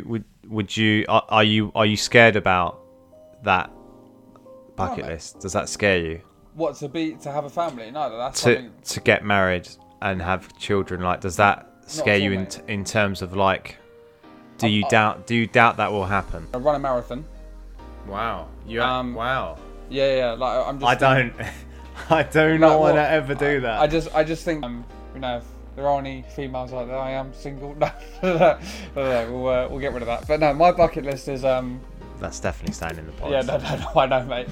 would would you are, are you are you scared about that bucket No, list? Does that scare you? What to be to have a family? No, that's To something. to get married and have children, like, does that scare at you in t- in terms of like? Do I- you I- doubt? Do you doubt that will happen? I run a marathon. Wow, you Um, wow. Yeah, yeah. Like I'm just. I don't. I do Like, not want to ever do that. I just, I just think, um, you know, if there are any females out there, I am single. No, no, no, no, we'll, uh, we'll get rid of that. But no, my bucket list is, um, That's definitely staying in the pod. yeah, no, no, no, I know, mate.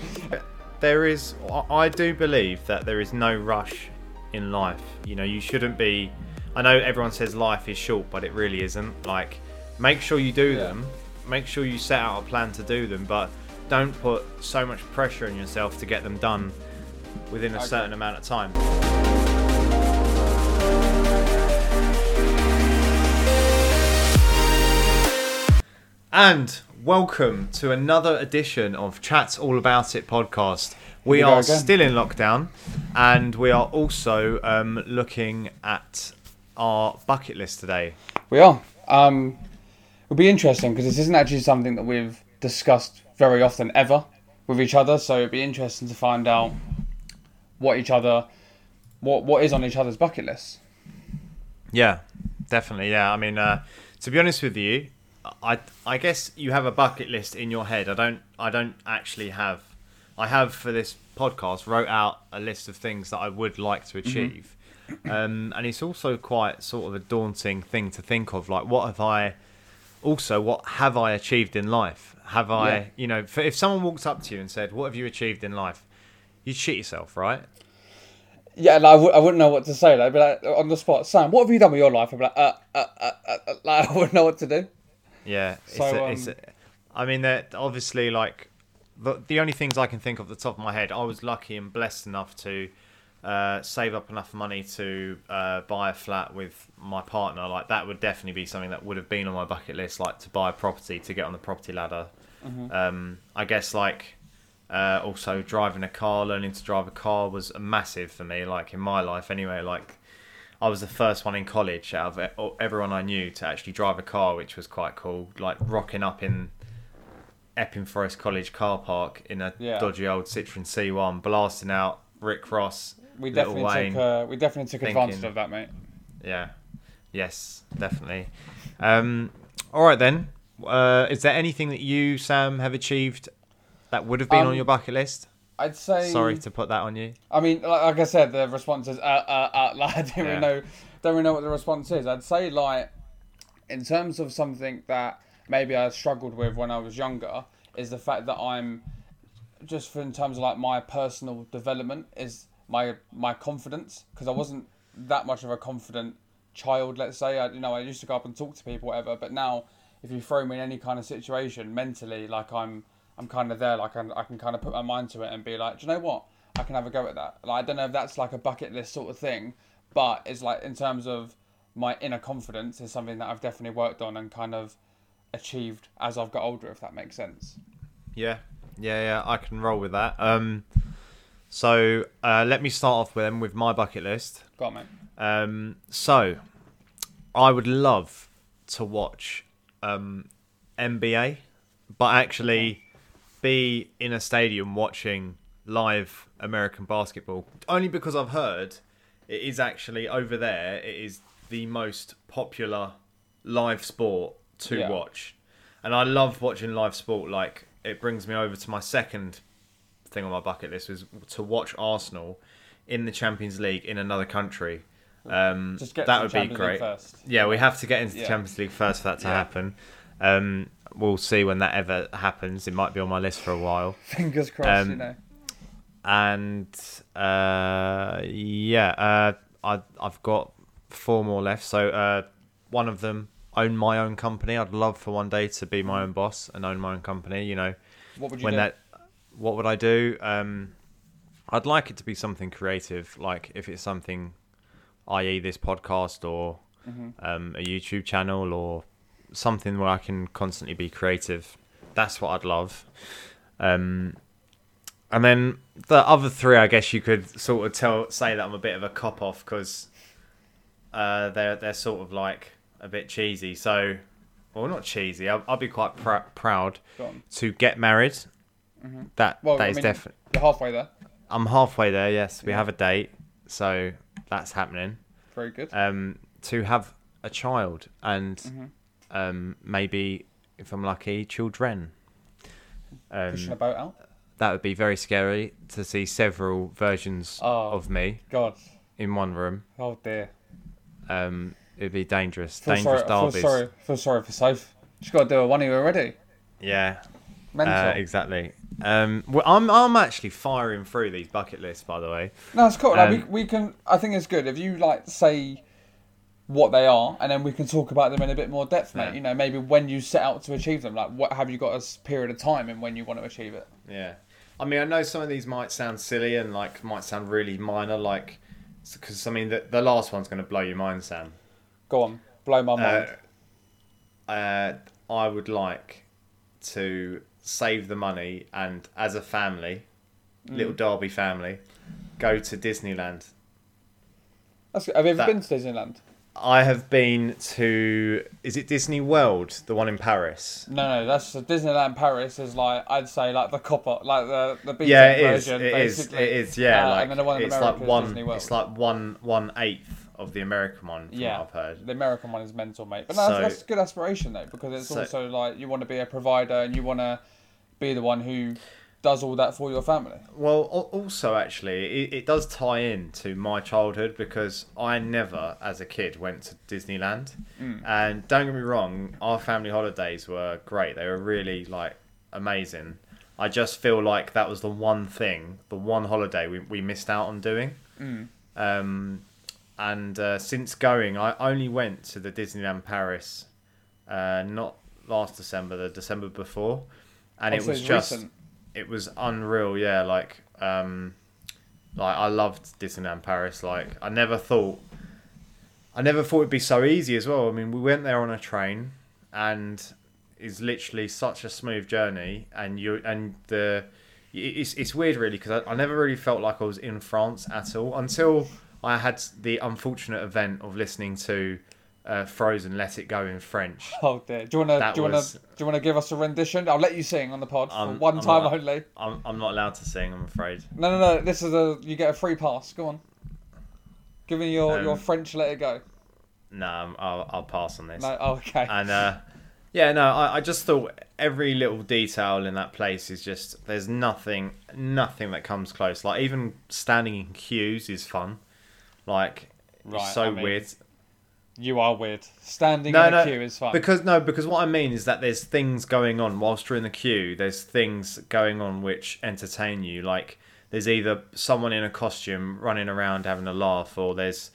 there is I- i do believe that there is no rush in life you know you shouldn't be i know everyone says life is short but it really isn't like make sure you do Yeah. them make sure you set out a plan to do them but don't put so much pressure on yourself to get them done within a Okay. certain amount of time and welcome to another edition of Chats All About It podcast. We are again. still in lockdown, and we are also um, looking at our bucket list today. We are. Um, it'll be interesting because this isn't actually something that we've discussed very often ever with each other. So it'd be interesting to find out what each other, what what is on each other's bucket list. Yeah, definitely. Yeah, I mean, uh, to be honest with you, I I guess you have a bucket list in your head. I don't I don't actually have. I have for this podcast wrote out a list of things that I would like to achieve, um, and it's also quite sort of a daunting thing to think of. Like, what have I? Also, what have I achieved in life? Have I, Yeah. you know, if someone walked up to you and said, "What have you achieved in life?" You'd shit yourself, right? Yeah, like, I, w- I wouldn't know what to say. Like, I'd be like on the spot, Sam, what have you done with your life? I'd be like, uh, uh, uh, uh, uh, like, I wouldn't know what to do. Yeah, it's So, a, it's um, a, I mean, they're obviously like the the only things I can think of the top of my head. I was lucky and blessed enough to uh, save up enough money to uh, buy a flat with my partner. Like that would definitely be something that would have been on my bucket list. Like to buy a property to get on the property ladder. Um, I guess like. Uh, also, driving a car, learning to drive a car was massive for me. Like in my life, anyway. Like I was the first one in college out of everyone I knew to actually drive a car, which was quite cool. Like rocking up in Epping Forest College car park in a Yeah. dodgy old Citroen C1, blasting out Rick Ross, We definitely Wayne. took, uh, we definitely took advantage of that, mate. Yeah, yes, definitely. Um, all right then. Uh, is there anything that you, Sam, have achieved that would have been on Um, your bucket list? I'd say. Sorry to put that on you. I mean, like, like I said, the response is uh, uh, uh. Like, I didn't Yeah. really know, don't really know what the response is. I'd say like, in terms of something that maybe I struggled with when I was younger, is the fact that I'm, just for in terms of like my personal development, is my my confidence because I wasn't that much of a confident child. Let's say I, you know, I used to go up and talk to people, whatever. But now, if you throw me in any kind of situation mentally, like I'm. I'm kind of there, like I'm, I can kind of put my mind to it and be like, do you know what? I can have a go at that. Like I don't know if that's like a bucket list sort of thing, but it's like in terms of my inner confidence is something that I've definitely worked on and kind of achieved as I've got older. If that makes sense. Yeah, yeah, yeah. I can roll with that. Um, so uh, let me start off with them with my bucket list. Go on, mate. Um, so I would love to watch um, NBA, but actually be in a stadium watching live American basketball. Only because I've heard it is actually over there. It is the most popular live sport to Yeah. watch, and I love watching live sport. Like it brings me over to my second thing on my bucket list was to watch Arsenal in the Champions League in another country. Um, that would be great. Yeah, we have to get into the Yeah. Champions League first for that to Yeah. happen. Um, we'll see when that ever happens. It might be on my list for a while. Fingers crossed. Um, you know. And uh, yeah, uh, I, I've got four more left. So uh, one of them own my own company. I'd love for one day to be my own boss and own my own company. You know, What would you when do? that what would i do um i'd like it to be something creative like if it's something i.e this podcast or Mm-hmm. um, a youtube channel or something where i can constantly be creative that's what i'd love um and then the other three i guess you could sort of tell say that i'm a bit of a cop off because uh they're they're sort of like a bit cheesy so well, not cheesy. I'll, I'll be quite pr- proud to get married. That Well, that I is definitely. You're halfway there. I'm halfway there. Yes, we Yeah. have a date, so that's happening. Very good. Um, to have a child and Mm-hmm. Um, maybe, if I'm lucky, children. Pushing a Um, boat out. that would be very scary to see several versions Oh. of me God. in one room. Oh dear. Um, it'd be dangerous. Feel dangerous sorry, feel sorry. Feel sorry for Soph. She's got to do a one already. Yeah, Mental. uh, exactly. Um, well, I'm I'm actually firing through these bucket lists, by the way. No, it's cool. Like, Um, we, we can. I think it's good if you like say what they are, and then we can talk about them in a bit more depth, mate. Yeah. You know, maybe when you set out to achieve them, like what have you got a period of time in when you want to achieve it? Yeah. I mean, I know some of these might sound silly and like might sound really minor, like because I mean the the last one's going to blow your mind, Sam. Go on, blow my mind. Uh, uh, I would like to save the money and, as a family, Mm. little Derby family, go to Disneyland. That's good. Have you ever that- been to Disneyland? I have been to. Is it Disney World, the one in Paris? No, no, that's Disneyland Paris is like I'd say like the copper, like the the yeah, it is. version, It is. basically. It is. Yeah, Uh, like and then the one in it's America like is one. Disney World. It's like one one eighth of the American one. From Yeah. what I've heard. The American one is mental, mate. But no, that's, So- that's a good aspiration though, because it's So- also like you want to be a provider and you want to be the one who does all that for your family. Well, also actually, it, it does tie in to my childhood because I never, as a kid, went to Disneyland. Mm. And don't get me wrong, our family holidays were great. They were really like amazing. I just feel like that was the one thing, the one holiday we, we missed out on doing. Mm. Um, and uh, since going, I only went to the Disneyland Paris, uh, not last December, the December before, and Oh, it was just recent. It was unreal. Yeah, like um, like I loved Disneyland Paris. Like I never thought, I never thought it'd be so easy as well. I mean, we went there on a train, and it's literally such a smooth journey, and you and the it's it's weird really because I, I never really felt like I was in France at all until I had the unfortunate event of listening to uh, Frozen "Let It Go" in French. Oh dear. Do you wanna do you wanna do you wanna give us a rendition? I'll let you sing on the pod for Um, one I'm time not- only. I'm I'm not allowed to sing, I'm afraid. No, no, no. This is a you get a free pass. Go on. Give me your, Um, your French. Let it go. No, I'm- I'll I'll pass on this. No. Oh, okay. And uh, yeah, no, I, I just thought every little detail in that place is just there's nothing nothing that comes close. Like even standing in queues is fun. Like Right, it's so I mean, weird. You are weird. Standing No, in a no, queue is fun. Because no, because what I mean is that there's things going on whilst you're in the queue. There's things going on which entertain you. Like there's either someone in a costume running around having a laugh, or there's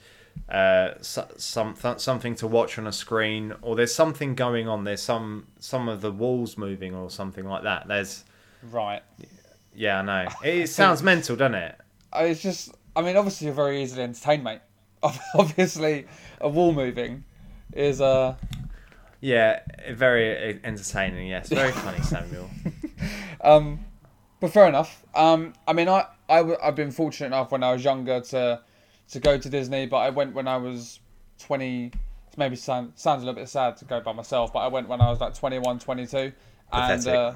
uh, so, some th- something to watch on a screen, or there's something going on. There's some some of the walls moving, or something like that. There's right. yeah, I know. It sounds mental, doesn't it? It's just. I mean, obviously, you're very easily entertained, mate. Obviously, a wall moving is uh Yeah, very entertaining. Yes, very funny, Samuel. Um, but fair enough. Um, I mean, I, I w- I've been fortunate enough when I was younger to to go to Disney, but I went when I was 20. Maybe sound, sounds a little bit sad to go by myself, but I went when I was like 21, 22. And Pathetic. uh,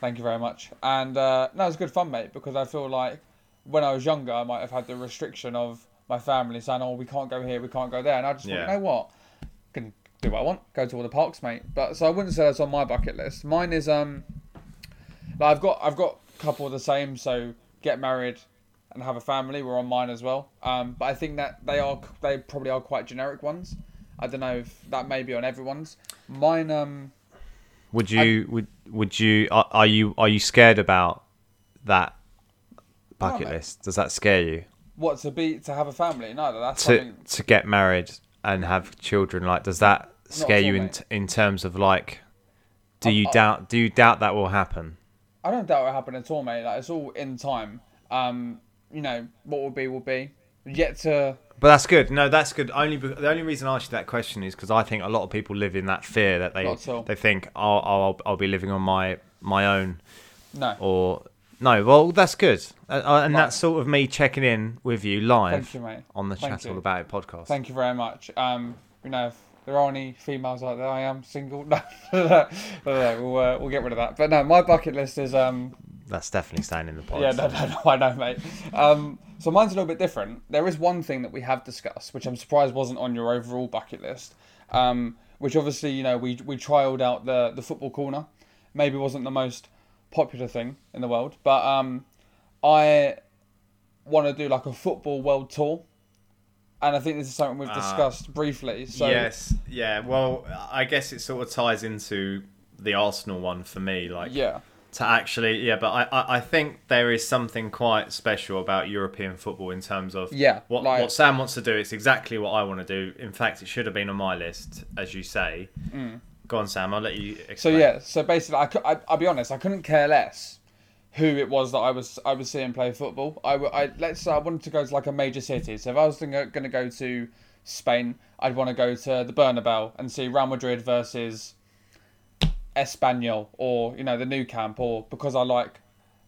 thank you very much. And uh, no, it was good fun, mate, because I feel like when I was younger, I might have had the restriction of my family saying, oh, we can't go here, we can't go there. And I just Yeah. thought, you know what? can do what I want, go to all the parks, mate. But so I wouldn't say that's on my bucket list. Mine is um like I've got I've got a couple of the same. So get married and have a family were on mine as well. Um, but I think that they are they probably are quite generic ones. I don't know if that may be on everyone's. Mine um Would you would would you are, are you are you scared about that bucket mate. list? Does that scare you what to be to have a family? No, that's to something. to get married and have children? Like, does that scare you all, in t- in terms of like? Do I'm- you I- doubt? Do you doubt that will happen? I don't doubt it will happen at all, mate. Like it's all in time. Um, you know what will be will be. Yet to But that's good. No, that's good. Only the only reason I asked you that question is because I think a lot of people live in that fear that they Not at all. they think oh, I'll, I'll I'll be living on my my own no. or no. Well, that's good, uh, uh, and Right. that's sort of me checking in with you live you, on the Thank Chat you. All About It podcast. Thank you very much. Um, you know, if there are any females out there. I am single. No, no, no, no, we'll uh, we'll get rid of that. But no, my bucket list is um That's definitely staying in the pod. yeah no no no I know mate. Um, so mine's a little bit different. There is one thing that we have discussed, which I'm surprised wasn't on your overall bucket list. Um, which obviously you know we we trialed out the the football corner. Maybe wasn't the most popular thing in the world, but um, I want to do like a football world tour. And I think this is something we've Ah. discussed briefly. So yes, yeah. Well, I guess it sort of ties into the Arsenal one for me. Like yeah, to actually, yeah. But I, I, I think there is something quite special about European football in terms of Yeah, what like- what Sam wants to do. It's exactly what I want to do. In fact, it should have been on my list, as you say. Go on, Sam. I'll let you. Explain. So yeah, so basically, I, I I'll be honest, I couldn't care less who it was that I was I was seeing play football. I, I let's say I wanted to go to like a major city. So if I was going to go to Spain, I'd want to go to the Bernabeu and see Real Madrid versus Espanyol or you know the Nou Camp or because I like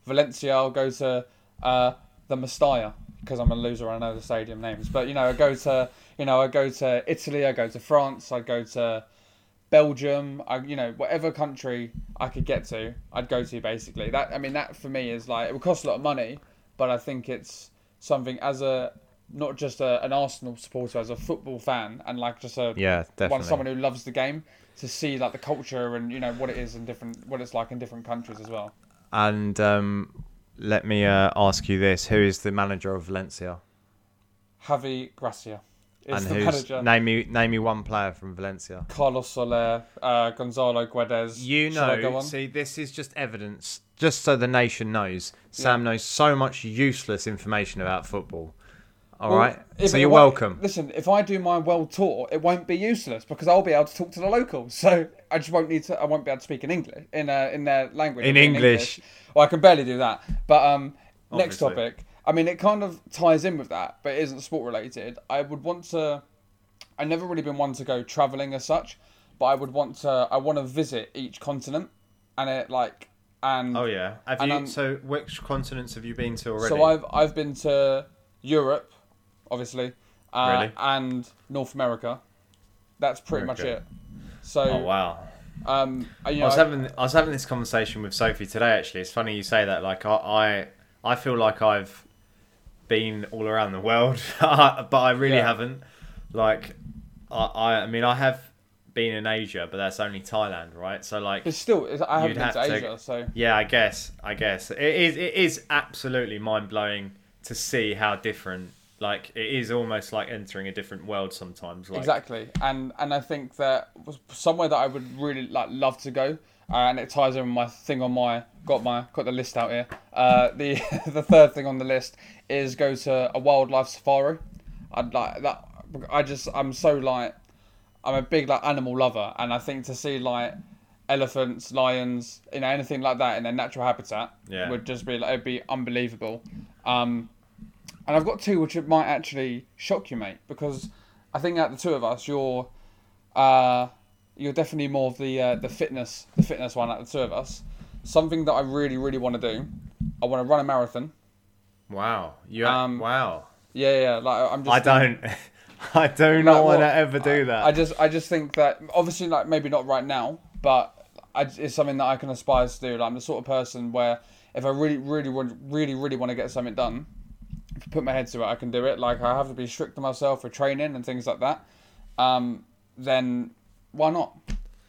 Valencia, I'll go to uh, the Mestalla because I'm a loser. I know the stadium names, but you know I go to you know I go to Italy, I go to France, I go to Belgium, I, you know, whatever country I could get to, I'd go to basically. That I mean, that for me is like it would cost a lot of money, but I think it's something as a not just a, an Arsenal supporter, as a football fan, and like just a yeah, one definitely. someone who loves the game to see like the culture and you know what it is in different what it's like in different countries as well. And um, let me uh, ask you this: Who is the manager of Valencia? Javi Gracia and who's manager. name me name me one player from Valencia. Carlos Soler, uh, Gonzalo Guedes. You know, see, this is just evidence, just so the nation knows. Sam knows so much useless information about football. All Well, right, so you're welcome. Listen, if I do my world tour, it won't be useless because I'll be able to talk to the locals. So I just won't need to. I won't be able to speak in English in uh, in their language. In I'll be English. Well, I can barely do that. But um, next topic. I mean, it kind of ties in with that, but it isn't sport related. I would want to. I've never really been one to go traveling as such, but I would want to. I want to visit each continent, and it like and Oh yeah, have you? I'm- so which continents have you been to already? So I've I've been to Europe, obviously, uh, Really? and North America. That's pretty Very much it. So Oh wow. um, I- you I was having I was having this conversation with Sophie today. Actually, it's funny you say that. Like I I, I feel like I've been all around the world, but I really Yeah. haven't. Like I, I I mean I have been in Asia, but that's only Thailand, right? So like but still, I haven't been to have to- Asia, so Yeah, I guess. I guess it is. It is absolutely mind blowing to see how different. Like it is almost like entering a different world sometimes. Like, exactly. And and I think that was somewhere that I would really like love to go, uh, and it ties in with my thing on my got my got the list out here. Uh, the the third thing on the list is go to a wildlife safari. I'd like that. I just I'm so like I'm a big like animal lover, and I think to see like elephants, lions, you know, anything like that in their natural habitat Yeah. would just be like it'd be unbelievable. Um, and I've got two which it might actually shock you, mate, because I think out of the two of us, you're uh, you're definitely more of the uh, the fitness the fitness one out of the two of us. Something that I really really want to do. I want to run a marathon. Wow. You. Um, wow. Yeah, yeah. Like I'm just. I don't. I do not want to ever do that. I just I just think that obviously like maybe not right now, but I, it's something that I can aspire to do. Like, I'm the sort of person where if I really really want really really want to get something done, if I put my head to it, I can do it. Like I have to be strict to myself for training and things like that. Um, then why not?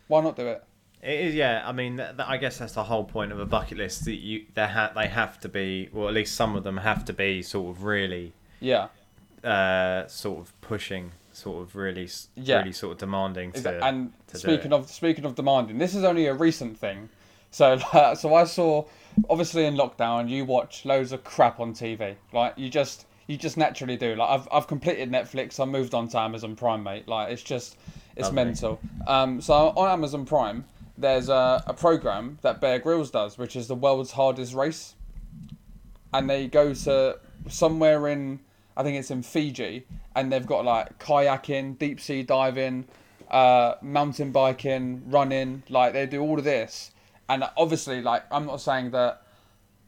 Why not do it? It is, yeah. I mean, th- th- I guess that's the whole point of a bucket list. That you, they ha- they have to be, or at least some of them have to be, sort of really, Yeah. uh, sort of pushing, sort of really, Yeah. really sort of demanding to. that- and to speaking of speaking of demanding, this is only a recent thing. So so I saw obviously in lockdown you watch loads of crap on TV. Like you just you just naturally do. Like I've I've completed Netflix. I moved on to Amazon Prime, mate. Like it's just it's Lovely. mental. Um, so on Amazon Prime, there's a, a program that Bear Grylls does, which is the world's hardest race, and they go to somewhere in I think it's in Fiji, and they've got like kayaking, deep sea diving, uh, mountain biking, running. Like they do all of this, and obviously, like I'm not saying that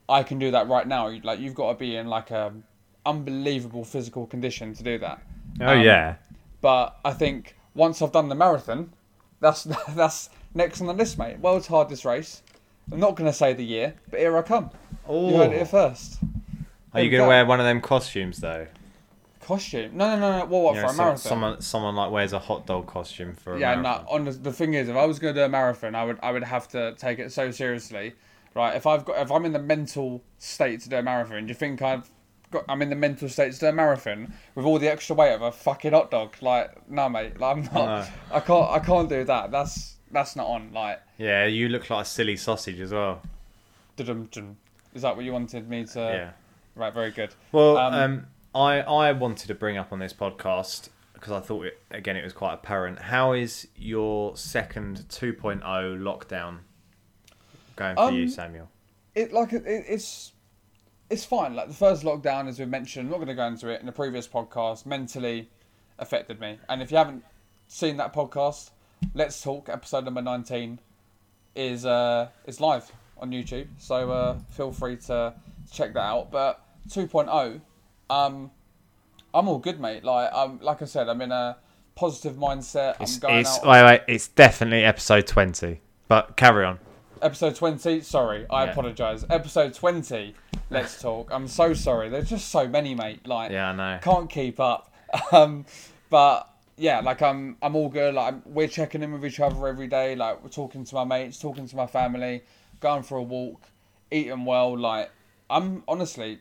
I can do that right now. Like you've got to be in like a unbelievable physical condition to do that. oh um, yeah, But I think once I've done the marathon, that's that's next on the list, mate. World's hardest race. I'm not going to say the year, but here I come. Oh, You heard it here first. are you we gonna go. wear one of them costumes though? Costume? No, no, no, no. What, what You for know, a some- marathon? someone, someone like wears a hot dog costume for a yeah, no. marathon. On the, the thing is, if I was going to do a marathon, I would I would have to take it so seriously, right? If I've got if I'm in the mental state to do a marathon, do you think I've got I'm in the mental state to do a marathon with all the extra weight of a fucking hot dog? Like, no, mate. Like, I'm not. No. I can't. I can't do that. That's that's not on. Like, Yeah, you look like a silly sausage as well. Is that what you wanted me to? yeah. Right. Very good. Well, Um, um, I I wanted to bring up on this podcast because I thought it, again it was quite apparent. How is your second 2.0 lockdown going for you, Um, Samuel? it like it, it's it's fine. Like the first lockdown, as we mentioned, I'm not going to go into it in the previous podcast. Mentally affected me, and if you haven't seen that podcast, let's talk. Episode number nineteen is uh is live on YouTube, so uh, feel free to check that out. But 2.0, um, I'm all good, mate. Like um, like I said, I'm in a positive mindset. It's, I'm going it's out. wait wait. It's definitely episode 20. But carry on. Episode 20, sorry, I Yeah. apologise. Episode 20, let's talk. I'm so sorry. There's just so many, mate. Like, Yeah, I know. can't keep up. Um, but yeah, like I'm, I'm all good. Like I'm, we're checking in with each other every day. Like we're talking to my mates, talking to my family, going for a walk, eating well. Like I'm honestly,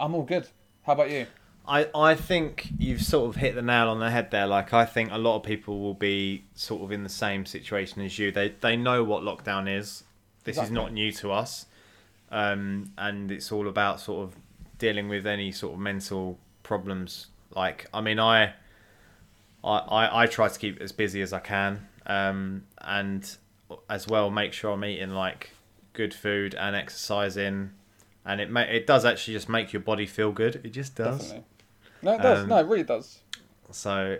I'm all good. How about you? I, I think you've sort of hit the nail on the head there. Like I think a lot of people will be sort of in the same situation as you. They they know what lockdown is. This is not new to us, um, and it's all about sort of dealing with any sort of mental problems. Like I mean, I I I, I try to keep as busy as I can, um, and as well make sure I'm eating like good food and exercising. And it ma- it does actually just make your body feel good. It just does. Definitely. No, it does. Um, no, it really does. So,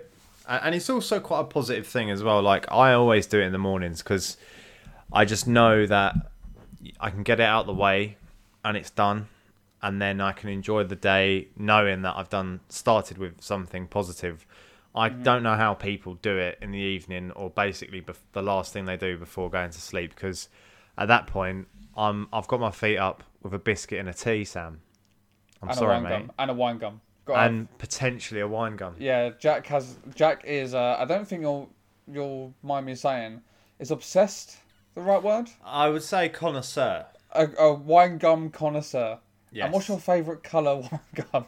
and it's also quite a positive thing as well. Like I always do it in the mornings because I just know that I can get it out of the way and it's done, and then I can enjoy the day knowing that I've done started with something positive. I don't know how people do it in the evening or basically bef- the last thing they do before going to sleep because at that point I'm I've got my feet up with a biscuit and a tea, Sam. I'm and sorry, a wine mate. gum. And a wine gum. Got And potentially a wine gum. Yeah, Jack has. Jack is. Uh, I don't think you'll you'll mind me saying is obsessed. The right word? I would say connoisseur. A, a wine gum connoisseur. Yes. And what's your favourite colour wine gum?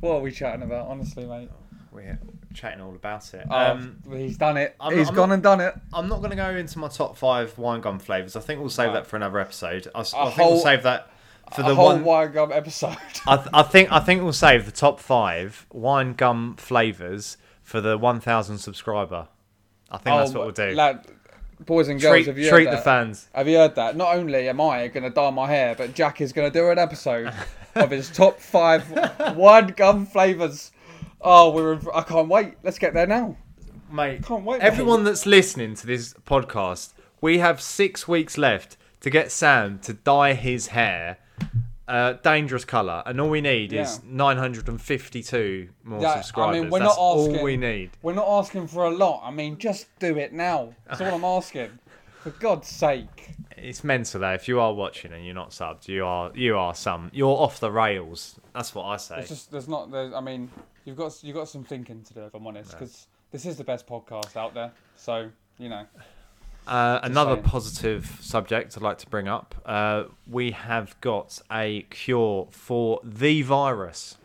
what are we chatting about, honestly, mate? We're chatting all about it. Oh, Um, he's done it. I'm- He's I'm gone not- and done it. I'm not going to go into my top five wine gum flavors. I think we'll save Right. that for another episode. I, I think whole- we'll save that for the whole one. wine gum episode. I, th- I think I think we'll save the top five wine gum flavors for the 1,000 subscriber. I think that's what we'll do. Oh, Lad, boys and girls, treat have you treat the fans. Have you heard that? Not only am I going to dye my hair, but Jack is going to do an episode of his top five wine gum flavours. Oh, we're. In, I can't wait. Let's get there now. Mate, Can't wait. everyone mate. that's listening to this podcast, we have six weeks left to get Sam to dye his hair a dangerous colour, and all we need is 952 more Yeah, I mean, subscribers. we're That's not all asking- we need. We're not asking for a lot. I mean, just do it now. That's all I'm asking. For God's sake. It's mental though. If you are watching and you're not subbed, you are you are some. You're off the rails. That's what I say. It's just there's not. There's, I mean, you've got you've got some thinking to do. If I'm honest, because this is the best podcast out there. So you know. Uh, another saying. positive subject I'd like to bring up. Uh, we have got a cure for the virus,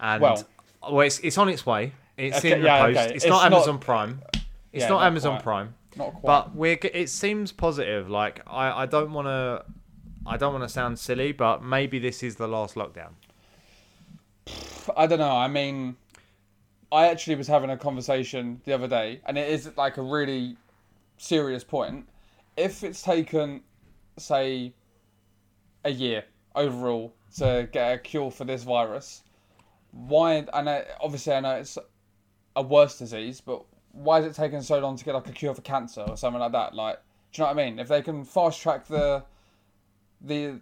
and Well- well, it's, it's on its way. It's Okay, in the yeah, post. okay. It's, It's not not- Amazon Prime. It's Yeah, not, not Amazon quite. Prime. Not quite. But we're. It seems positive. Like I, I don't want to. I don't want to sound silly, but maybe this is the last lockdown. I don't know. I mean, I actually was having a conversation the other day, and it is like a really serious point. If it's taken, say, a year overall to get a cure for this virus, why? Know, obviously, I know it's a worse disease, but why is it taking so long to get like a cure for cancer or something like that? Like, do you know what I mean? If they can fast track the the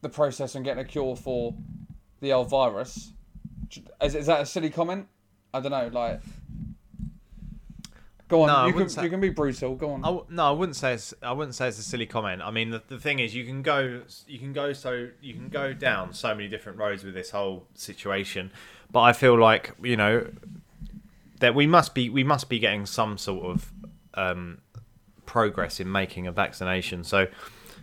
the process and getting a cure for the L virus, is, is that a silly comment? I don't know. Like, Go on, No, you can say- you can be brutal. Go on. I w- no, I wouldn't say it's, I wouldn't say it's a silly comment. I mean, the, the thing is, you can go, you can go so you can go down so many different roads with this whole situation. But I feel like you know that we must be we must be getting some sort of um, progress in making a vaccination. So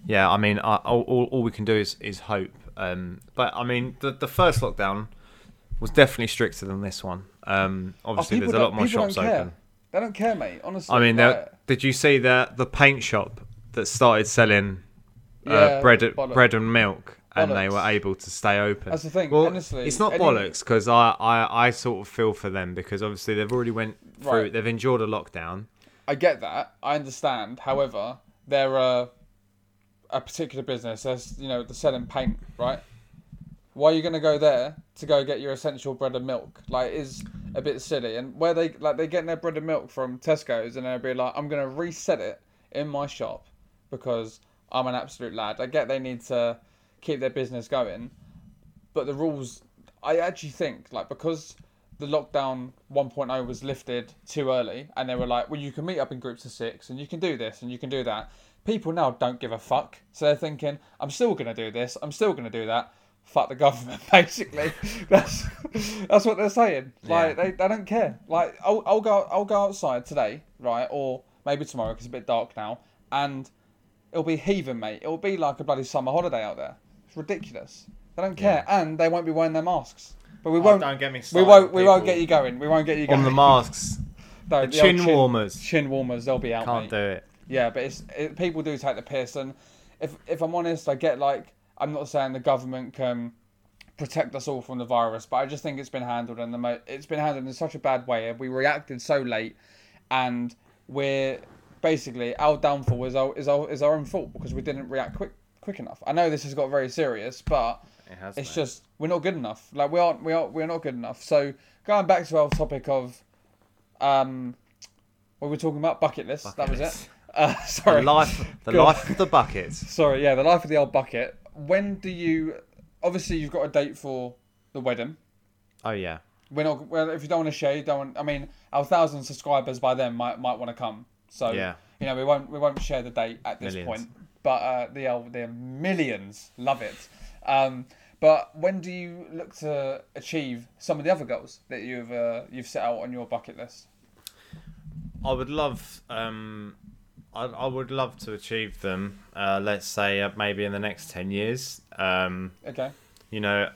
yeah, I mean, I, all, all all we can do is is hope. Um, but I mean, the the first lockdown was definitely stricter than this one. Um, Oh, obviously, people there's a lot more shops open. They don't care, mate. Honestly. I mean, like, did you see the the paint shop that started selling uh, Yeah, bread, bollocks. bread and milk, and they were able to stay open? That's the thing, Well, honestly, it's not any- bollocks because I, I I sort of feel for them because obviously they've already went through. Right. They've endured a lockdown. I get that. I understand. However, they're a, a particular business. There's, you know, they're selling paint, right? Why are you going to go there to go get your essential bread and milk? Like, is a bit silly. And where they like they're getting their bread and milk from Tesco's, and they'll be like, I'm going to reset it in my shop because I'm an absolute lad. I get they need to keep their business going, but the rules, I actually think, like because the lockdown 1.0 was lifted too early, and they were like, well, you can meet up in groups of six, and you can do this, and you can do that. People now don't give a fuck, so they're thinking, I'm still gonna do this, I'm still gonna do that. Fuck the government, basically. that's that's what they're saying. Like Yeah. they, they don't care. Like I'll, I'll go I'll go outside today, right, or maybe tomorrow because it's a bit dark now, and it'll be heaving, mate. It'll be like a bloody summer holiday out there. It's ridiculous. They don't care, and they won't be wearing their masks. But we Oh, won't. don't get me started. we won't. We won't get you going. We won't get you going. On the masks, No, the chin warmers. Chin warmers. They'll be out, can't mate. do it. Yeah, but it's it, people do take the piss, and if if I'm honest, I get like I'm not saying the government can protect us all from the virus, but I just think it's been handled in the mo- it's been handled in such a bad way. We reacted so late, and we're basically our downfall is our is our is our own fault because we didn't react quick quick enough. I know this has got very serious, but It has. it's mate. just we're not good enough. Like we aren't we are we're not good enough. So going back to our topic of um what we were talking about bucket list. that was list. it. Uh, the sorry. life, the God. life of the bucket. Sorry. Yeah, the life of the old bucket. When do you? Obviously, you've got a date for the wedding. Oh yeah, We're not. Well, if you don't want to share, you don't. Want, I mean, our thousand subscribers by then might might want to come. So Yeah. you know, we won't we won't share the date at this Millions. point. But uh, the uh, the millions love it. Um, but when do you look to achieve some of the other goals that you've uh, you've set out on your bucket list? I would love. Um, I, I would love to achieve them. Uh, let's say uh, maybe in the next ten years. Um, Okay. you know,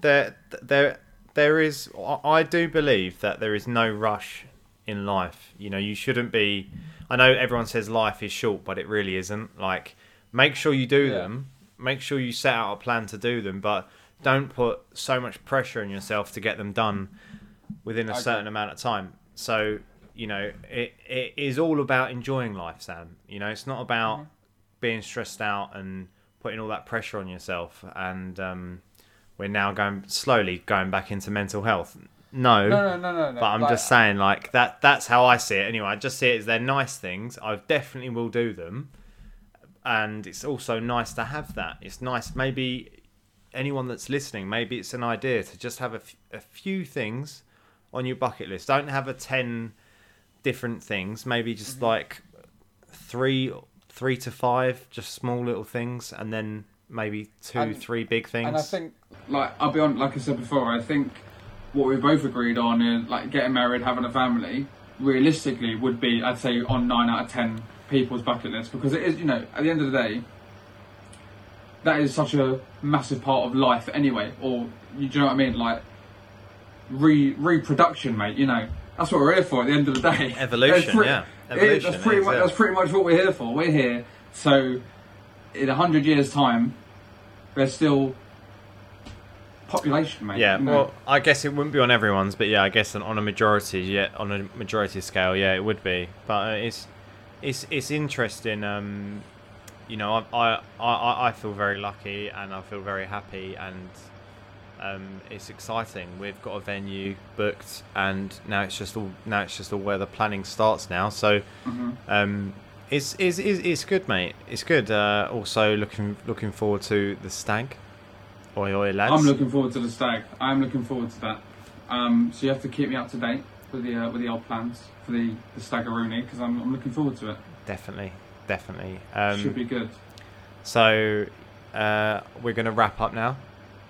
there, there, there is. I- do believe that there is no rush in life. You know, you shouldn't be. I know everyone says life is short, but it really isn't. Like, make sure you do Yeah. them. Make sure you set out a plan to do them, but don't put so much pressure on yourself to get them done within a agree. certain amount of time. So, you know, it, it is all about enjoying life, Sam. You know, it's not about Mm-hmm. being stressed out and putting all that pressure on yourself. And um, we're now going slowly going back into mental health. No, No, no, no, no, no. but I'm Like, just saying, like that. That's how I see it. Anyway, I just see it as they're nice things. I definitely will do them, and it's also nice to have that. It's nice. Maybe anyone that's listening, maybe it's an idea to just have a, f- a few things on your bucket list. Don't have a ten different things. Maybe just Mm-hmm. like three, three to five, just small little things, and then maybe two, And- three big things. And I think, like, I'll be on. Like I said before, I think what we both agreed on is like getting married, having a family. Realistically, would be I'd say on nine out of ten people's bucket list because it is. You know, at the end of the day, that is such a massive part of life anyway. Or you do you know what I mean? Like re reproduction, mate. You know, that's what we're here for. At the end of the day, Evolution, That's pre- yeah. it- Evolution, that's pretty much. That's pretty much what we're here for. We're here so in a hundred years' time, there's still population, mate. Yeah, you know. well, I guess it wouldn't be on everyone's, but yeah, I guess on, a majority, yeah, on a majority scale, yeah, it would be. But uh, it's it's it's interesting. Um, you know, I, I I I feel very lucky and I feel very happy and um, it's exciting. We've got a venue booked and now it's just all now it's just all where the planning starts now. So Mhm. um, it's, it's it's it's good, mate. It's good. Uh, also looking looking forward to the stag. Oi oi lads. I'm looking forward to the stag. I'm looking forward to that. Um, so you have to keep me up to date. with the uh, with the old plans for the the Staggeroonie because I'm, I'm looking forward to it. Definitely, definitely. Um, Should be good. So uh, we're going to wrap up now.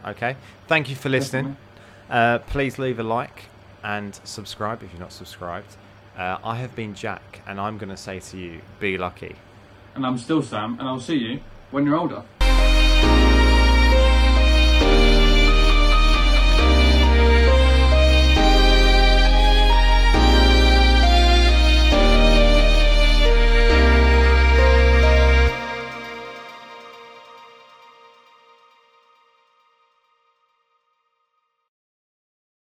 Okay. Thank you for listening. Uh, please leave a like and subscribe if you're not subscribed. Uh, I have been Jack, and I'm going to say to you, be lucky. And I'm still Sam, and I'll see you when you're older.